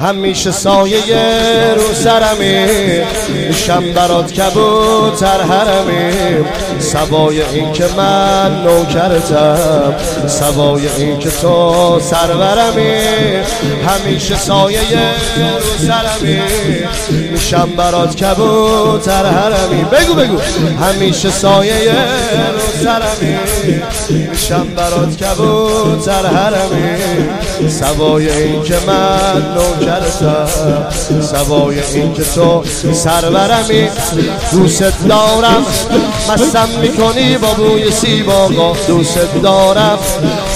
همیشه سایه رو سرمی میشم برات کبوتر حرمی. سوای این که من نوکرتم سوای این که تو سرورمی. همیشه سایه رو سرمی. میشم برات کبوتر حرمی. بگو بگو. همیشه سایه رو سرمی. میشم برات کبوتر حرمی. سوای این که من نوکرتم سوای این که تو سرورمی. دوست دارم مستم می‌کنی با بوی سیباقا دوست دارم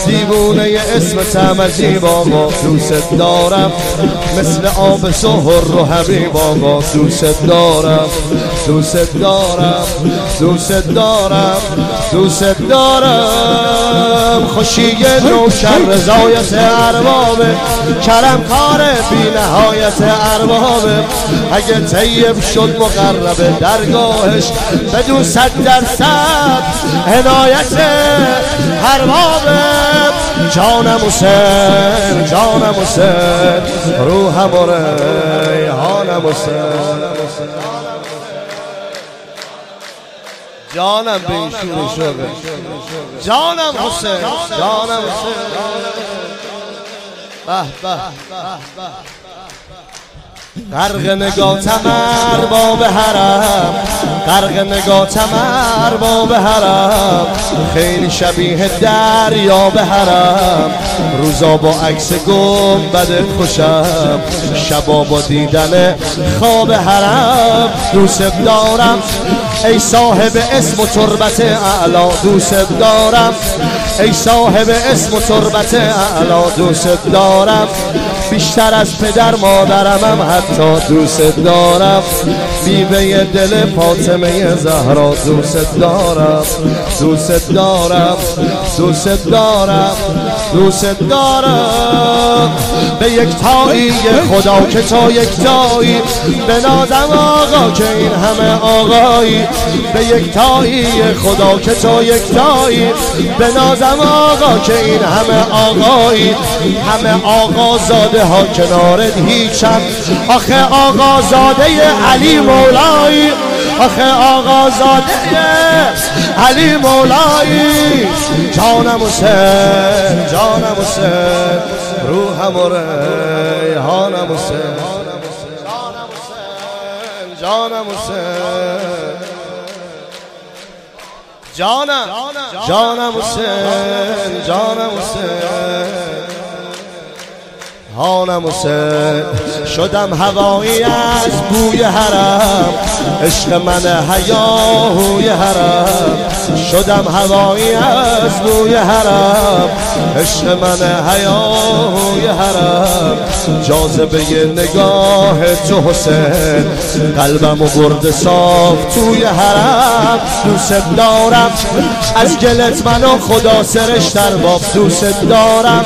دیوونه اسم تمجی بابا دوست دارم. مثل آب سهر و حبیب آقا دوست دارم. دوست دارم دوست دارم دوست دارم. خوشی نوکر رضایت اربابه کرم کار بی نهایت اربابه اگه طیب شد مقرب درگاهش بدون صد درصد هدایت اربابه جانم حسین جانم حسین روحم و ریحانم حسین جانم به این شور شده جانم حسین جانم حسین به به. غرق نگاتم ارباب حرم. غرق نگاتم ارباب حرم. خیلی شبیه دریا به حرم. روزا با عکس بده خوشم. شبا با دیدن خواب حرم. دوست دارم. ای صاحب اسم و تربت اعلا دوست دارم. ای صاحب اسم و تربت اعلا دوست دارم. بیشتر از پدر مادرم هم حتی دوست دارم. بیوه دل فاطمه زهرا دوست دارم. دوست دارم. دوست دارم. دوست دارم. به یک تایی خدا که تا یک تایی به نازم آقا که این همه آقایی. به یک تایی خدا که تا یک تایی به نازم آقا که این همه آقایی. همه آقا زاده ها کنارت هیچم آخه آقا زاده علی مولایی. آخه آقا زاده علی مولایی. جانم حسین جانم حسین روحم و ریحانم حسین جانم حسین جانم جانم حسین جانم حسین هانم حسین شدم هوایی از بوی حرم. عشق من هیاهوی حرم. شدم هوایی از بوی حرم. عشق من هیاهوی حرم. جاذبه نگاه تو حسین. قلبم و برد صاف توی حرم. دوست دارم از گلت منو خدا سرش در باب. دوست دارم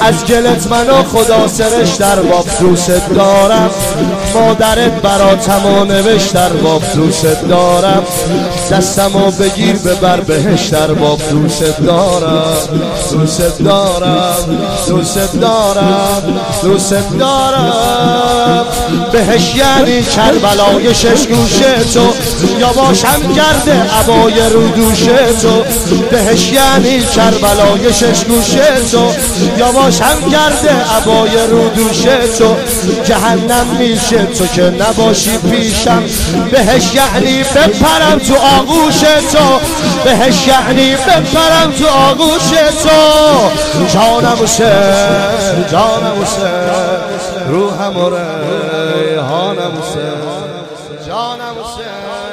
از گلت منو خدا سرش در باب. دوست دارم مادرت براتم و نوشت در باب دوست دارم دستمو بگیر ببر بهش در باب دوست دارم. دوست دارم. دوست دارم. دوست دارم. بهش یعنی کربلای شش گوشه تو. یا باشم کرده عبای رو دوشه تو. بهش یعنی کربلای شش گوشه تو. یا باشم کرده عبای رو دوشه تو. جهنم میشه تو که نباشی پیشم بهش یعنی بپرم تو آغوش تو بهش یعنی بپرم تو آغوش تو. جانم حسین جانم حسین روحم و ریحانم جانم